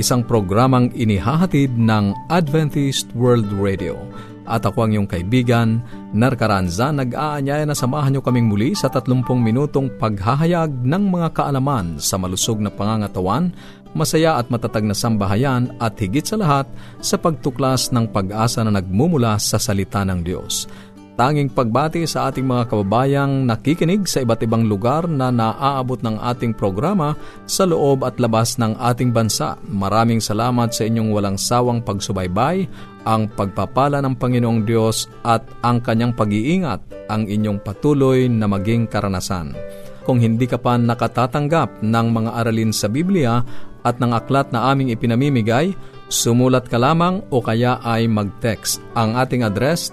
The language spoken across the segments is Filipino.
isang programang inihahatid ng Adventist World Radio. At ako ang iyong kaibigan, Narcaranza, nag-aanyaya na samahan niyo kaming muli sa 30 minutong paghahayag ng mga kaalaman sa malusog na pangangatawan, masaya at matatag na sambahayan at higit sa lahat sa pagtuklas ng pag-asa na nagmumula sa salita ng Diyos. Tanging pagbati sa ating mga kababayang nakikinig sa iba't ibang lugar na naaabot ng ating programa sa loob at labas ng ating bansa. Maraming salamat sa inyong walang sawang pagsubaybay, ang pagpapala ng Panginoong Diyos at ang kanyang pag-iingat ang inyong patuloy na maging karanasan. Kung hindi ka pa nakatatanggap ng mga aralin sa Biblia at ng aklat na aming ipinamimigay, sumulat ka lamang o kaya ay mag-text. Ang ating address,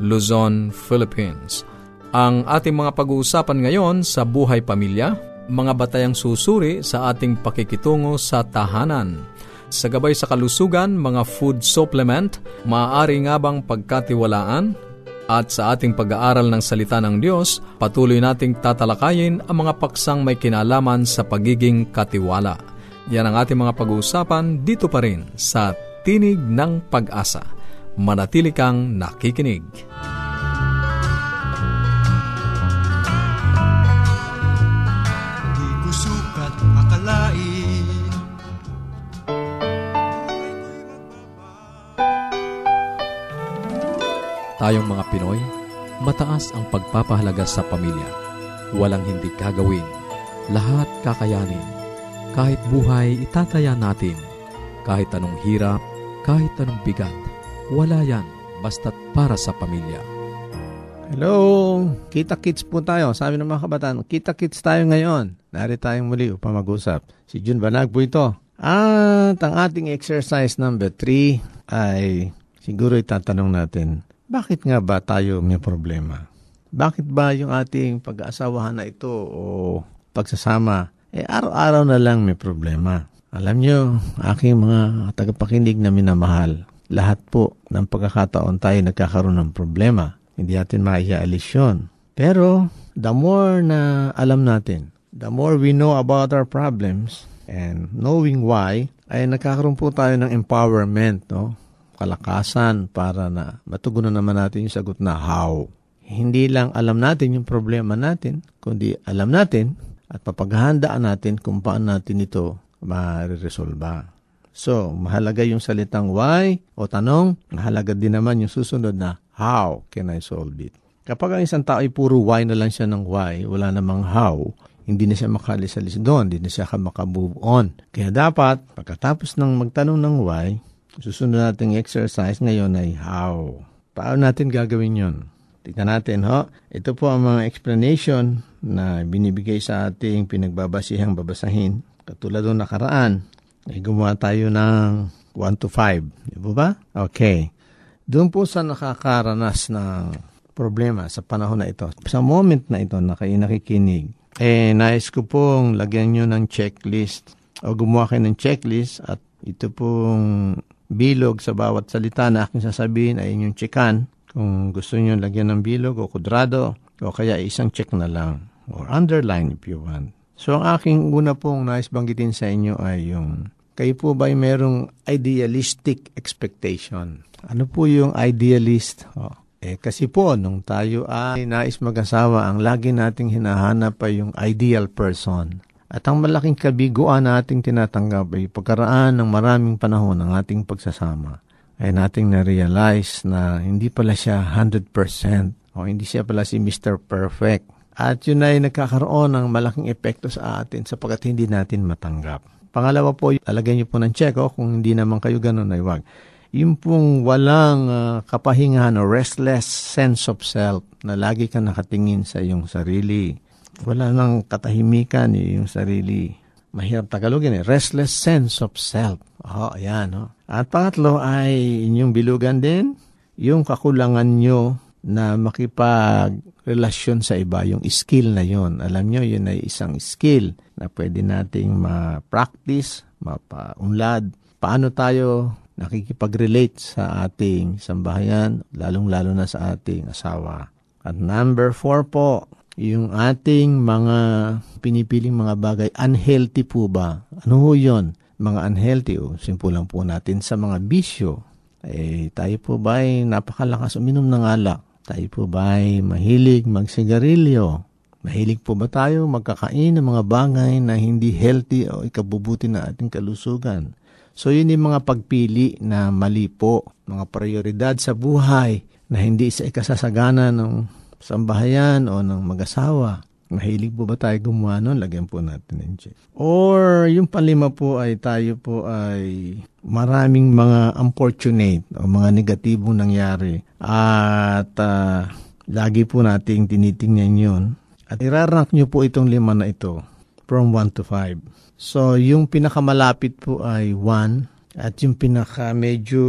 Luzon, Philippines. Ang ating mga pag-uusapan ngayon sa buhay pamilya, mga batayang susuri sa ating pakikitungo sa tahanan. Sa gabay sa kalusugan, mga food supplement, maaari nga bang pagkatiwalaan? At sa ating pag-aaral ng salita ng Diyos, patuloy nating tatalakayin ang mga paksang may kinalaman sa pagiging katiwala. Yan ang ating mga pag-uusapan dito pa rin sa Tinig ng Pag-asa. Manatili kang nakikinig. Tayong mga Pinoy, mataas ang pagpapahalaga sa pamilya. Walang hindi kagawin. Lahat kakayanin. Kahit buhay, itataya natin. Kahit anong hirap, kahit anong bigat, wala yan basta't para sa pamilya. Hello! Kita-kits po tayo. Sabi ng mga kabataan, kita-kits tayo ngayon. Nari tayong muli upang mag-usap. Si Jun Banag po ito. At ang ating exercise number 3 ay siguro itatanong natin, bakit nga ba tayo may problema? Bakit ba yung ating pag-aasawahan na ito o pagsasama, eh araw-araw na lang may problema? Alam nyo, aking mga tagapakinig na minamahal, lahat po ng pagkakataon tayo nagkakaroon ng problema. Hindi natin maiaalis yun. Pero, the more na alam natin, the more we know about our problems, and knowing why, ay nagkakaroon po tayo ng empowerment, no? kalakasan para na matugunan naman natin yung sagot na how. Hindi lang alam natin yung problema natin, kundi alam natin at papaghandaan natin kung paano natin ito mariresolba. So, mahalaga yung salitang why o tanong, mahalaga din naman yung susunod na how can I solve it. Kapag ang isang tao ay puro why na lang siya ng why, wala namang how, hindi na siya makalisalis doon, hindi na siya makamove on. Kaya dapat, pagkatapos ng magtanong ng why, Susunod nating exercise ngayon ay how. Paano natin gagawin yon? Tignan natin, ho. Ito po ang mga explanation na binibigay sa ating pinagbabasihang babasahin. Katulad ng nakaraan, ay gumawa tayo ng 1 to 5. Di ba? Okay. Doon po sa nakakaranas ng problema sa panahon na ito, sa moment na ito na kayo nakikinig, eh, nais ko pong lagyan nyo ng checklist o gumawa kayo ng checklist at ito pong bilog sa bawat salita na aking sasabihin ay inyong chikan Kung gusto niyo lagyan ng bilog o kudrado, o kaya isang check na lang, or underline if you want. So ang aking una pong nais banggitin sa inyo ay yung kayo po ba ay merong idealistic expectation? Ano po yung idealist? Oh, eh, kasi po, nung tayo ay nais mag-asawa, ang lagi nating hinahanap ay yung ideal person. At ang malaking kabiguan nating tinatanggap ay pagkaraan ng maraming panahon ng ating pagsasama ay nating na-realize na hindi pala siya 100% o hindi siya pala si Mr. Perfect. At yun ay nagkakaroon ng malaking epekto sa atin sapagkat hindi natin matanggap. Pangalawa po, alagay niyo po ng check oh, kung hindi naman kayo ganun ay wag. Yung pong walang uh, kapahingahan o restless sense of self na lagi ka nakatingin sa iyong sarili wala nang katahimikan yung sarili. Mahirap Tagalogin eh. Restless sense of self. Oh, ayan. Oh. At pangatlo ay inyong bilugan din, yung kakulangan nyo na makipagrelasyon sa iba, yung skill na yon. Alam nyo, yun ay isang skill na pwede nating ma-practice, mapaunlad. Paano tayo nakikipag-relate sa ating sambahayan, lalong-lalo na sa ating asawa. At number four po, yung ating mga pinipiling mga bagay, unhealthy po ba? Ano ho yun? Mga unhealthy, o oh, simple lang po natin sa mga bisyo. Eh, tayo po ba ay napakalakas uminom ng alak? Tayo po ba ay mahilig magsigarilyo? Mahilig po ba tayo magkakain ng mga bagay na hindi healthy o ikabubuti na ating kalusugan? So yun yung mga pagpili na mali po, mga prioridad sa buhay na hindi sa ikasasagana ng sambahayan o ng mag-asawa. Mahilig po ba tayo gumawa nun? Lagyan po natin ng check. Or yung panlima po ay tayo po ay maraming mga unfortunate o mga negatibong nangyari. At uh, lagi po nating tinitingnan yun. At irarank nyo po itong lima na ito from 1 to 5. So yung pinakamalapit po ay 1 at yung pinaka medyo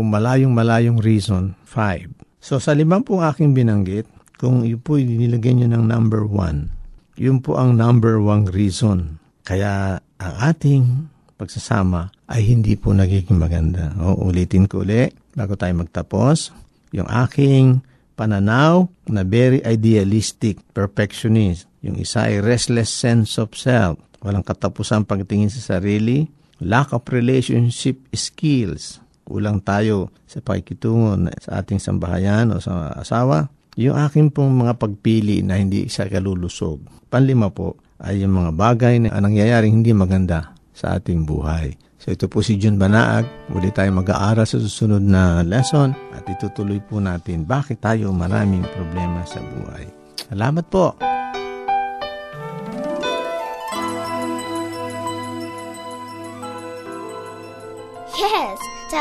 malayong malayong reason 5. So sa limang po aking binanggit, kung yun po nilagay nyo ng number one, yun po ang number one reason. Kaya ang ating pagsasama ay hindi po nagiging maganda. O ulitin ko ulit bago tayo magtapos. Yung aking pananaw na very idealistic, perfectionist. Yung isa ay restless sense of self. Walang katapusan pagtingin sa sarili. Lack of relationship skills. Kulang tayo sa pakikitungo sa ating sambahayan o sa asawa yung akin pong mga pagpili na hindi sa kalulusog. Panlima po ay yung mga bagay na nangyayaring hindi maganda sa ating buhay. So ito po si Jun Banaag. Muli tayo mag-aaral sa susunod na lesson at itutuloy po natin bakit tayo maraming problema sa buhay. Salamat po!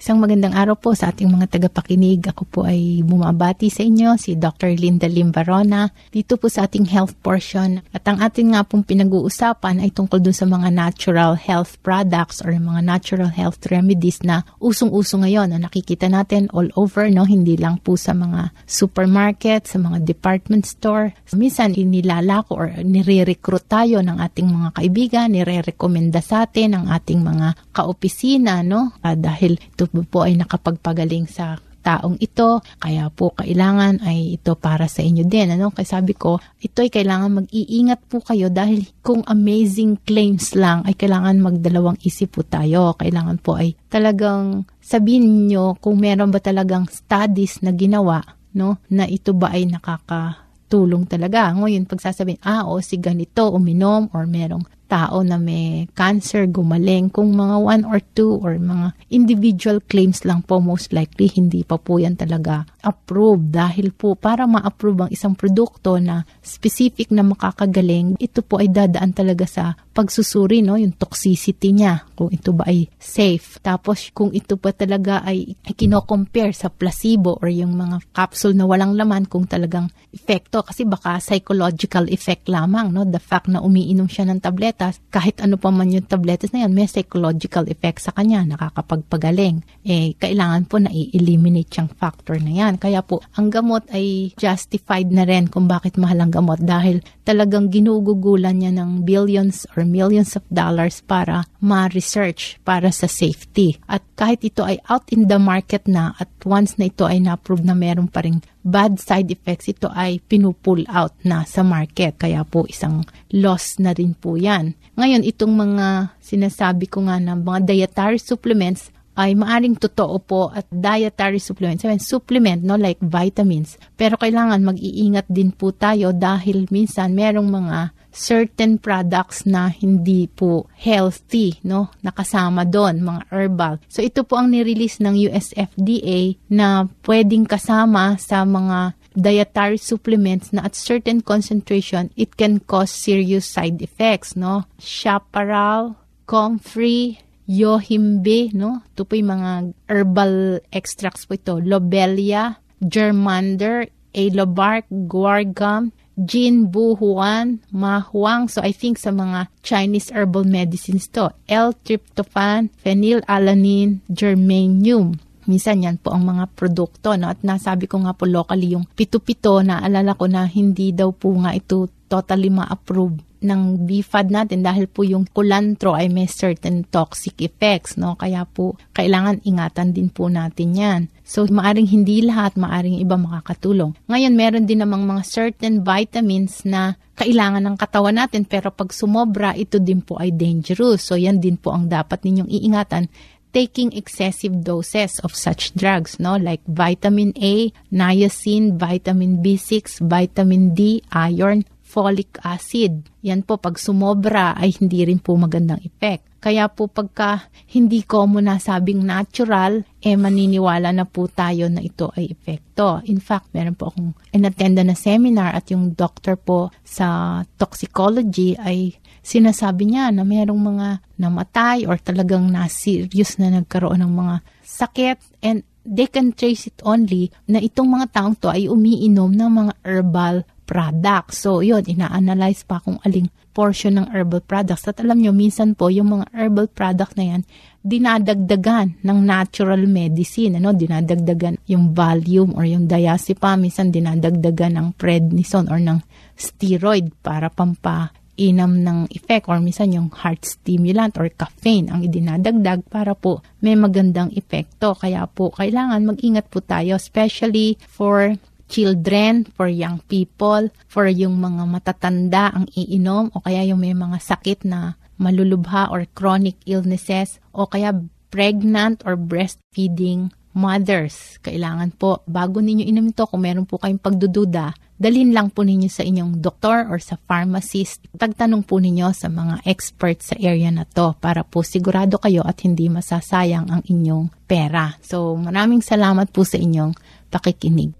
Isang magandang araw po sa ating mga tagapakinig. Ako po ay bumabati sa inyo, si Dr. Linda Limbarona, dito po sa ating health portion. At ang ating nga pong pinag-uusapan ay tungkol dun sa mga natural health products or mga natural health remedies na usong-uso ngayon na nakikita natin all over, no? hindi lang po sa mga supermarket, sa mga department store. Minsan inilalako or nire-recruit tayo ng ating mga kaibigan, nire-recommenda sa atin ng ating mga kaopisina, no? Uh, dahil ito po ay nakapagpagaling sa taong ito. Kaya po kailangan ay ito para sa inyo din. Ano? Kaya sabi ko, ito ay kailangan mag-iingat po kayo dahil kung amazing claims lang ay kailangan magdalawang isip po tayo. Kailangan po ay talagang sabihin nyo kung meron ba talagang studies na ginawa no, na ito ba ay nakakatulong talaga. Ngayon, pagsasabihin, ah, o si ganito, uminom, or merong tao na may cancer gumaling. Kung mga one or two or mga individual claims lang po, most likely hindi pa po yan talaga approved. Dahil po para ma-approve ang isang produkto na specific na makakagaling, ito po ay dadaan talaga sa pagsusuri, no? yung toxicity niya, kung ito ba ay safe. Tapos kung ito pa talaga ay kino-compare sa placebo or yung mga capsule na walang laman kung talagang epekto. Kasi baka psychological effect lamang, no? the fact na umiinom siya ng tabletas, kahit ano pa man yung tabletas na yan, may psychological effect sa kanya, nakakapagpagaling. Eh, kailangan po na i-eliminate yung factor na yan. Kaya po, ang gamot ay justified na rin kung bakit mahal ang gamot dahil talagang ginugugulan niya ng billions or millions of dollars para ma-research para sa safety. At kahit ito ay out in the market na at once na ito ay na-approve na meron pa ring bad side effects, ito ay pinupull out na sa market. Kaya po isang loss na rin po yan. Ngayon, itong mga sinasabi ko nga ng mga dietary supplements, ay maaring totoo po at dietary supplements. I mean, supplement, no, like vitamins. Pero kailangan mag-iingat din po tayo dahil minsan merong mga certain products na hindi po healthy, no? Nakasama doon, mga herbal. So ito po ang nirelease ng US FDA na pwedeng kasama sa mga dietary supplements na at certain concentration, it can cause serious side effects, no? Chaparral, comfrey, yohimbe, no? Ito po yung mga herbal extracts po ito. Lobelia, germander, alobark, guargum, Jin buhuan, mahuang. So I think sa mga Chinese herbal medicines to. L-tryptophan, phenylalanine, germanium. Minsan yan po ang mga produkto. No? At nasabi ko nga po locally yung pito-pito na alala ko na hindi daw po nga ito totally ma-approve ng BFAD natin dahil po yung kulantro ay may certain toxic effects, no? Kaya po, kailangan ingatan din po natin yan. So, maaring hindi lahat, maaring iba makakatulong. Ngayon, meron din namang mga certain vitamins na kailangan ng katawan natin pero pag sumobra, ito din po ay dangerous. So, yan din po ang dapat ninyong iingatan taking excessive doses of such drugs, no? Like vitamin A, niacin, vitamin B6, vitamin D, iron, folic acid. Yan po, pag sumobra ay hindi rin po magandang effect. Kaya po pagka hindi ko mo nasabing natural, eh maniniwala na po tayo na ito ay epekto. In fact, meron po akong inattenda na seminar at yung doctor po sa toxicology ay sinasabi niya na merong mga namatay or talagang na-serious na nagkaroon ng mga sakit and they can trace it only na itong mga taong to ay umiinom ng mga herbal product. So, yun, ina-analyze pa kung aling portion ng herbal products. At alam nyo, minsan po, yung mga herbal product na yan, dinadagdagan ng natural medicine. Ano? Dinadagdagan yung volume or yung diazepam. Minsan dinadagdagan ng prednisone or ng steroid para pampa inam ng effect or minsan yung heart stimulant or caffeine ang idinadagdag para po may magandang epekto. Kaya po kailangan mag-ingat po tayo especially for children, for young people, for yung mga matatanda ang iinom o kaya yung may mga sakit na malulubha or chronic illnesses o kaya pregnant or breastfeeding mothers. Kailangan po, bago ninyo inom ito, kung meron po kayong pagdududa, dalin lang po ninyo sa inyong doktor or sa pharmacist. Tagtanong po ninyo sa mga experts sa area na to para po sigurado kayo at hindi masasayang ang inyong pera. So, maraming salamat po sa inyong pakikinig.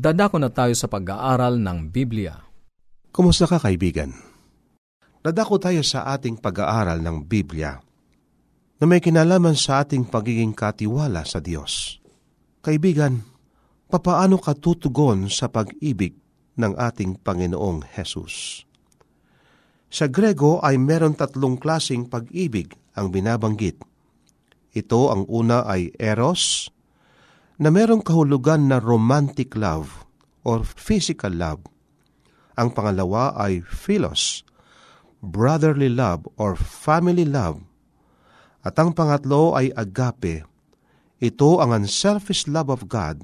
Dadako na tayo sa pag-aaral ng Biblia. Kumusta ka kaibigan? Dadako tayo sa ating pag-aaral ng Biblia na may kinalaman sa ating pagiging katiwala sa Diyos. Kaibigan, papaano ka tutugon sa pag-ibig ng ating Panginoong Hesus? Sa Grego ay meron tatlong klasing pag-ibig ang binabanggit. Ito ang una ay eros, na merong kahulugan na romantic love or physical love. Ang pangalawa ay philos, brotherly love or family love. At ang pangatlo ay agape. Ito ang unselfish love of God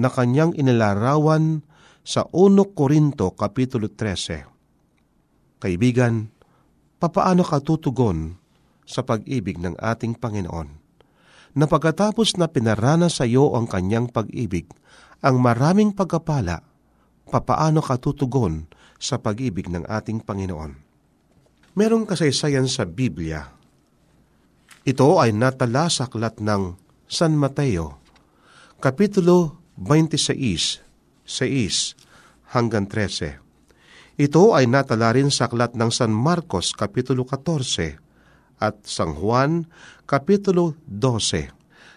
na kanyang inilarawan sa 1 Korinto Kapitulo 13. Kaibigan, papaano ka tutugon sa pag-ibig ng ating Panginoon? Na pagkatapos na pinarana sa iyo ang kanyang pag-ibig, ang maraming pagkapala, papaano ka tutugon sa pag-ibig ng ating Panginoon. Merong kasaysayan sa Biblia. Ito ay natala sa aklat ng San Mateo, Kapitulo 26, 6 hanggang 13. Ito ay natala rin sa aklat ng San Marcos, Kapitulo 14, at San Juan, Kapitulo 12.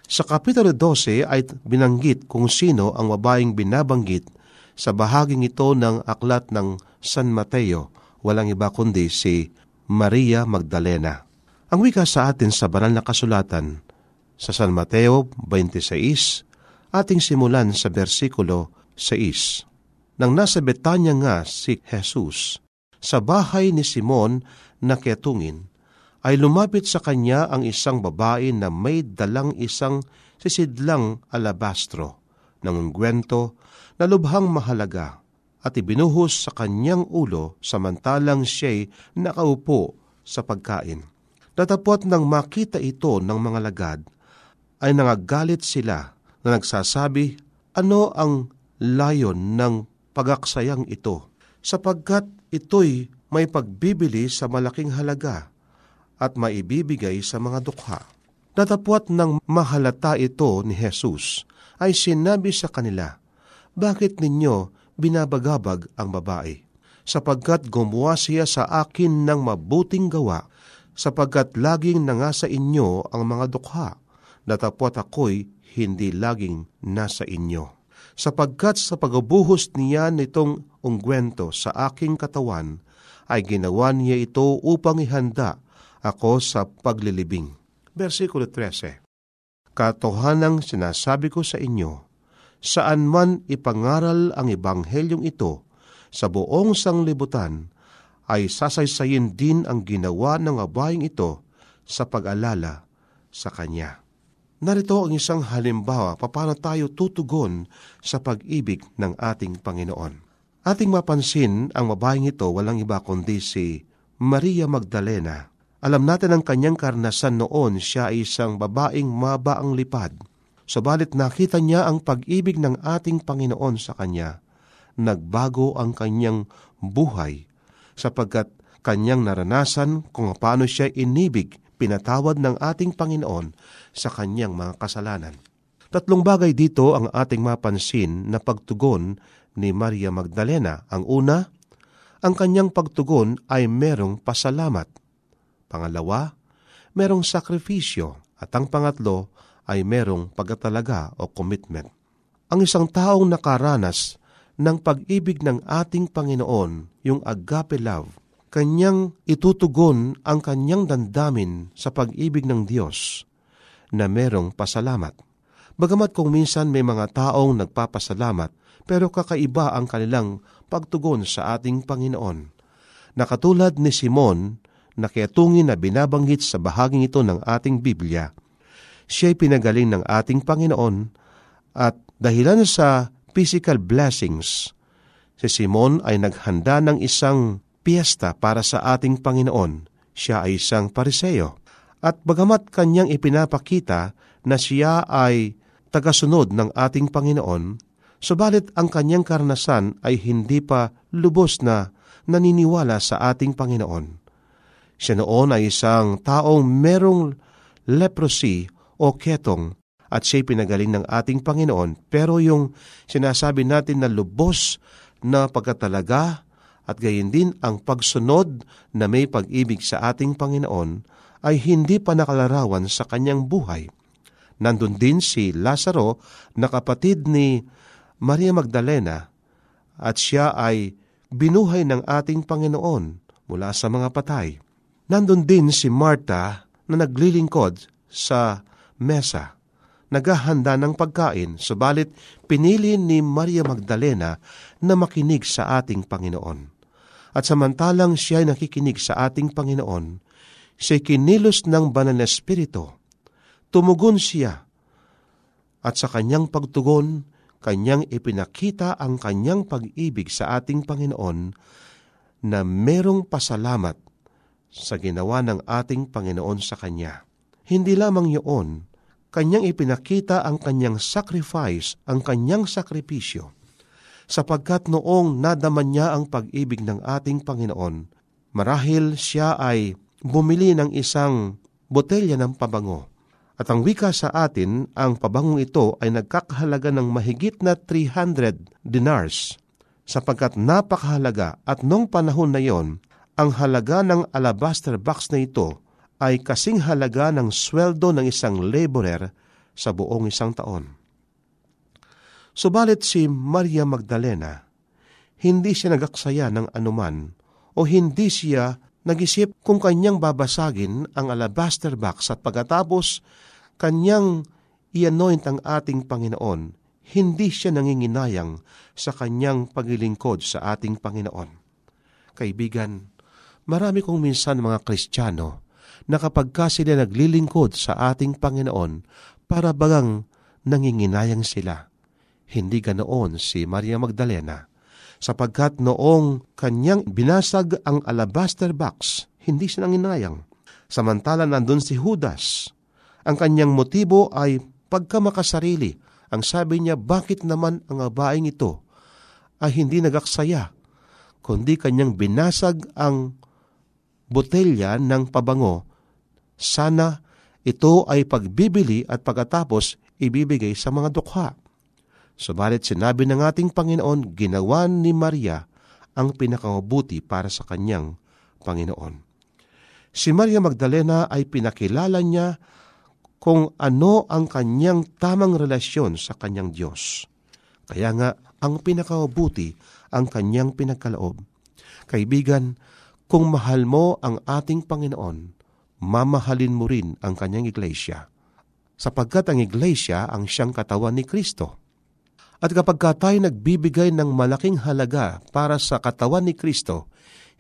Sa Kapitulo 12 ay binanggit kung sino ang babaeng binabanggit sa bahaging ito ng aklat ng San Mateo, walang iba kundi si Maria Magdalena. Ang wika sa atin sa banal na kasulatan sa San Mateo 26, ating simulan sa versikulo 6. Nang nasa Betanya nga si Jesus, sa bahay ni Simon na ketungin, ay lumapit sa kanya ang isang babae na may dalang isang sisidlang alabastro ng ungwento na lubhang mahalaga at ibinuhos sa kanyang ulo samantalang siya'y nakaupo sa pagkain. Datapot nang makita ito ng mga lagad, ay nangagalit sila na nagsasabi, ano ang layon ng pagaksayang ito, sapagkat ito'y may pagbibili sa malaking halaga at maibibigay sa mga dukha. Datapwat ng mahalata ito ni Jesus, ay sinabi sa kanila, Bakit ninyo binabagabag ang babae? Sapagkat gumawa siya sa akin ng mabuting gawa, sapagkat laging nangasa inyo ang mga dukha, datapwat ako'y hindi laging nasa inyo. Sapagkat sa pagbuhos niya nitong ungwento sa aking katawan, ay ginawa niya ito upang ihanda ako sa paglilibing. Versikulo 13 Katohanang sinasabi ko sa inyo, saan man ipangaral ang ebanghelyong ito sa buong sanglibutan, ay sasaysayin din ang ginawa ng abaying ito sa pag-alala sa Kanya. Narito ang isang halimbawa paano tayo tutugon sa pag-ibig ng ating Panginoon. Ating mapansin ang babaeng ito walang iba kundi si Maria Magdalena alam natin ang kanyang karnasan noon siya ay isang babaeng maba ang lipad. Subalit nakita niya ang pag-ibig ng ating Panginoon sa kanya. Nagbago ang kanyang buhay sapagkat kanyang naranasan kung paano siya inibig, pinatawad ng ating Panginoon sa kanyang mga kasalanan. Tatlong bagay dito ang ating mapansin na pagtugon ni Maria Magdalena. Ang una, ang kanyang pagtugon ay merong pasalamat. Pangalawa, merong sakripisyo. At ang pangatlo ay merong pagkatalaga o commitment. Ang isang taong nakaranas ng pag-ibig ng ating Panginoon, yung agape love, kanyang itutugon ang kanyang dandamin sa pag-ibig ng Diyos na merong pasalamat. Bagamat kung minsan may mga taong nagpapasalamat, pero kakaiba ang kanilang pagtugon sa ating Panginoon. Nakatulad ni Simon na kayatungin na binabanggit sa bahaging ito ng ating Biblia, siya'y pinagaling ng ating Panginoon at dahilan sa physical blessings, si Simon ay naghanda ng isang piyesta para sa ating Panginoon. Siya ay isang pariseo. At bagamat kanyang ipinapakita na siya ay tagasunod ng ating Panginoon, subalit ang kanyang karanasan ay hindi pa lubos na naniniwala sa ating Panginoon. Siya noon ay isang taong merong leprosy o ketong at siya'y pinagaling ng ating Panginoon. Pero yung sinasabi natin na lubos na pagkatalaga at gayon din ang pagsunod na may pag-ibig sa ating Panginoon ay hindi pa nakalarawan sa kanyang buhay. Nandun din si Lazaro na kapatid ni Maria Magdalena at siya ay binuhay ng ating Panginoon mula sa mga patay. Nandun din si Marta na naglilingkod sa mesa naghahanda ng pagkain, subalit pinili ni Maria Magdalena na makinig sa ating Panginoon. At samantalang siya ay nakikinig sa ating Panginoon, siya kinilos ng banal na espiritu. Tumugon siya, at sa kanyang pagtugon, kanyang ipinakita ang kanyang pag-ibig sa ating Panginoon na merong pasalamat sa ginawa ng ating Panginoon sa Kanya. Hindi lamang yun, kanyang ipinakita ang kanyang sacrifice, ang kanyang sakripisyo, sapagkat noong nadaman niya ang pag-ibig ng ating Panginoon, marahil siya ay bumili ng isang botelya ng pabango. At ang wika sa atin, ang pabangong ito ay nagkakahalaga ng mahigit na 300 dinars, sapagkat napakahalaga at noong panahon na yon, ang halaga ng alabaster box na ito ay kasing halaga ng sweldo ng isang laborer sa buong isang taon. Subalit si Maria Magdalena, hindi siya nagaksaya ng anuman o hindi siya nag-isip kung kanyang babasagin ang alabaster box at pagkatapos kanyang i-anoint ang ating Panginoon, hindi siya nanginginayang sa kanyang paglilingkod sa ating Panginoon. Kaibigan, marami kong minsan mga Kristiyano na kapag ka sila naglilingkod sa ating Panginoon, para bagang nanginginayang sila. Hindi ganoon si Maria Magdalena, sapagkat noong kanyang binasag ang alabaster box, hindi siya nanginayang. Samantala nandun si Judas. Ang kanyang motibo ay pagkamakasarili. Ang sabi niya, bakit naman ang babaeng ito ay hindi nagaksaya, kundi kanyang binasag ang botelya ng pabango sana ito ay pagbibili at pagkatapos ibibigay sa mga dukha. Subalit sinabi ng ating Panginoon, ginawa ni Maria ang pinakamabuti para sa kanyang Panginoon. Si Maria Magdalena ay pinakilala niya kung ano ang kanyang tamang relasyon sa kanyang Diyos. Kaya nga, ang pinakamabuti ang kanyang pinagkaloob. Kaibigan, kung mahal mo ang ating Panginoon, mamahalin mo rin ang kanyang iglesia, sapagkat ang iglesia ang siyang katawan ni Kristo. At kapag ka tayo nagbibigay ng malaking halaga para sa katawan ni Kristo,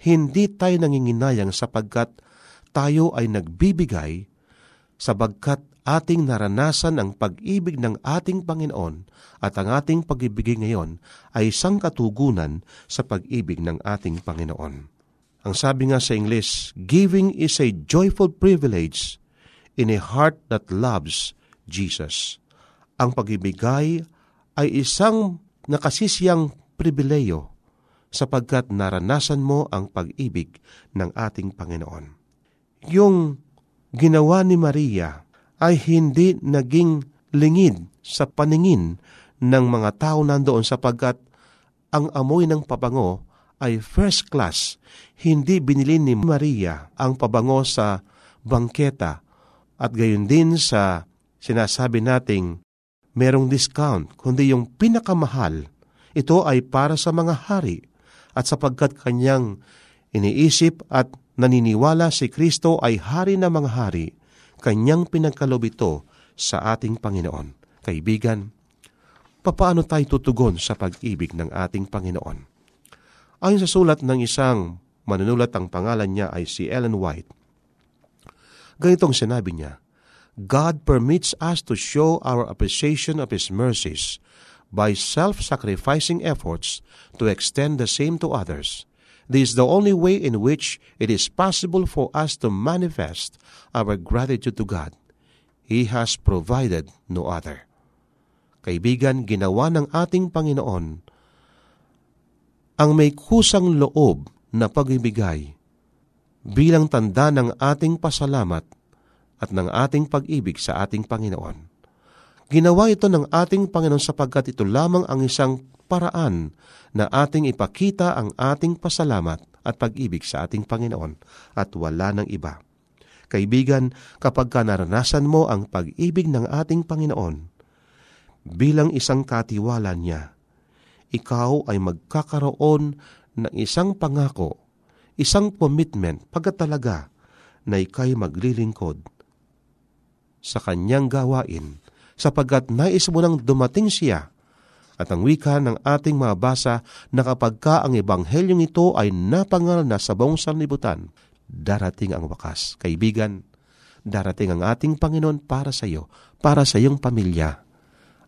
hindi tayo nanginginayang sapagkat tayo ay nagbibigay sabagkat ating naranasan ang pag-ibig ng ating Panginoon at ang ating pag-ibigay ngayon ay isang katugunan sa pag-ibig ng ating Panginoon. Ang sabi nga sa English, giving is a joyful privilege in a heart that loves Jesus. Ang pagibigay ay isang nakasisiyang pribileyo sapagkat naranasan mo ang pag-ibig ng ating Panginoon. Yung ginawa ni Maria ay hindi naging lingid sa paningin ng mga tao nandoon sapagkat ang amoy ng pabango ay first class. Hindi binili ni Maria ang pabango sa bangketa at gayon din sa sinasabi nating merong discount, kundi yung pinakamahal. Ito ay para sa mga hari at sapagkat kanyang iniisip at naniniwala si Kristo ay hari na mga hari, kanyang pinagkalob ito sa ating Panginoon. Kaibigan, papaano tayo tutugon sa pag-ibig ng ating Panginoon? Ayon sa sulat ng isang manunulat ang pangalan niya ay si Ellen White. Ganitong sinabi niya, God permits us to show our appreciation of His mercies by self-sacrificing efforts to extend the same to others. This is the only way in which it is possible for us to manifest our gratitude to God. He has provided no other. Kaibigan, ginawa ng ating Panginoon ang may kusang loob na pagibigay bilang tanda ng ating pasalamat at ng ating pag-ibig sa ating Panginoon. Ginawa ito ng ating Panginoon sapagkat ito lamang ang isang paraan na ating ipakita ang ating pasalamat at pag-ibig sa ating Panginoon at wala ng iba. Kaibigan, kapag ka naranasan mo ang pag-ibig ng ating Panginoon, bilang isang katiwala niya, ikaw ay magkakaroon ng isang pangako, isang commitment pagkat talaga na ikay maglilingkod sa kanyang gawain sapagkat nais mo nang dumating siya. At ang wika ng ating mabasa na kapag ka ang ebanghelyong ito ay napangal na sa buong sanlibutan, darating ang wakas. Kaibigan, darating ang ating Panginoon para sa iyo, para sa iyong pamilya,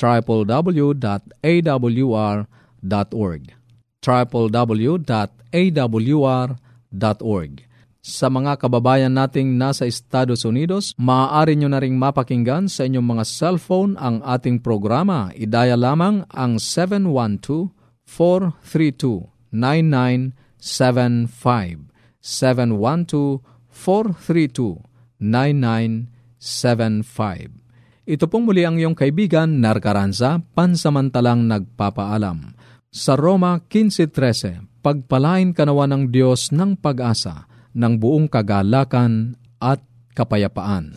www.awr.org www.awr.org sa mga kababayan nating nasa Estados Unidos, maaari nyo na ring mapakinggan sa inyong mga cellphone ang ating programa. Idaya lamang ang 712-432-9975. 712-432-9975. Ito pong muli ang iyong kaibigan, Narcaranza, pansamantalang nagpapaalam. Sa Roma 15.13, pagpalain kanawa ng Diyos ng pag-asa – ng buong kagalakan at kapayapaan.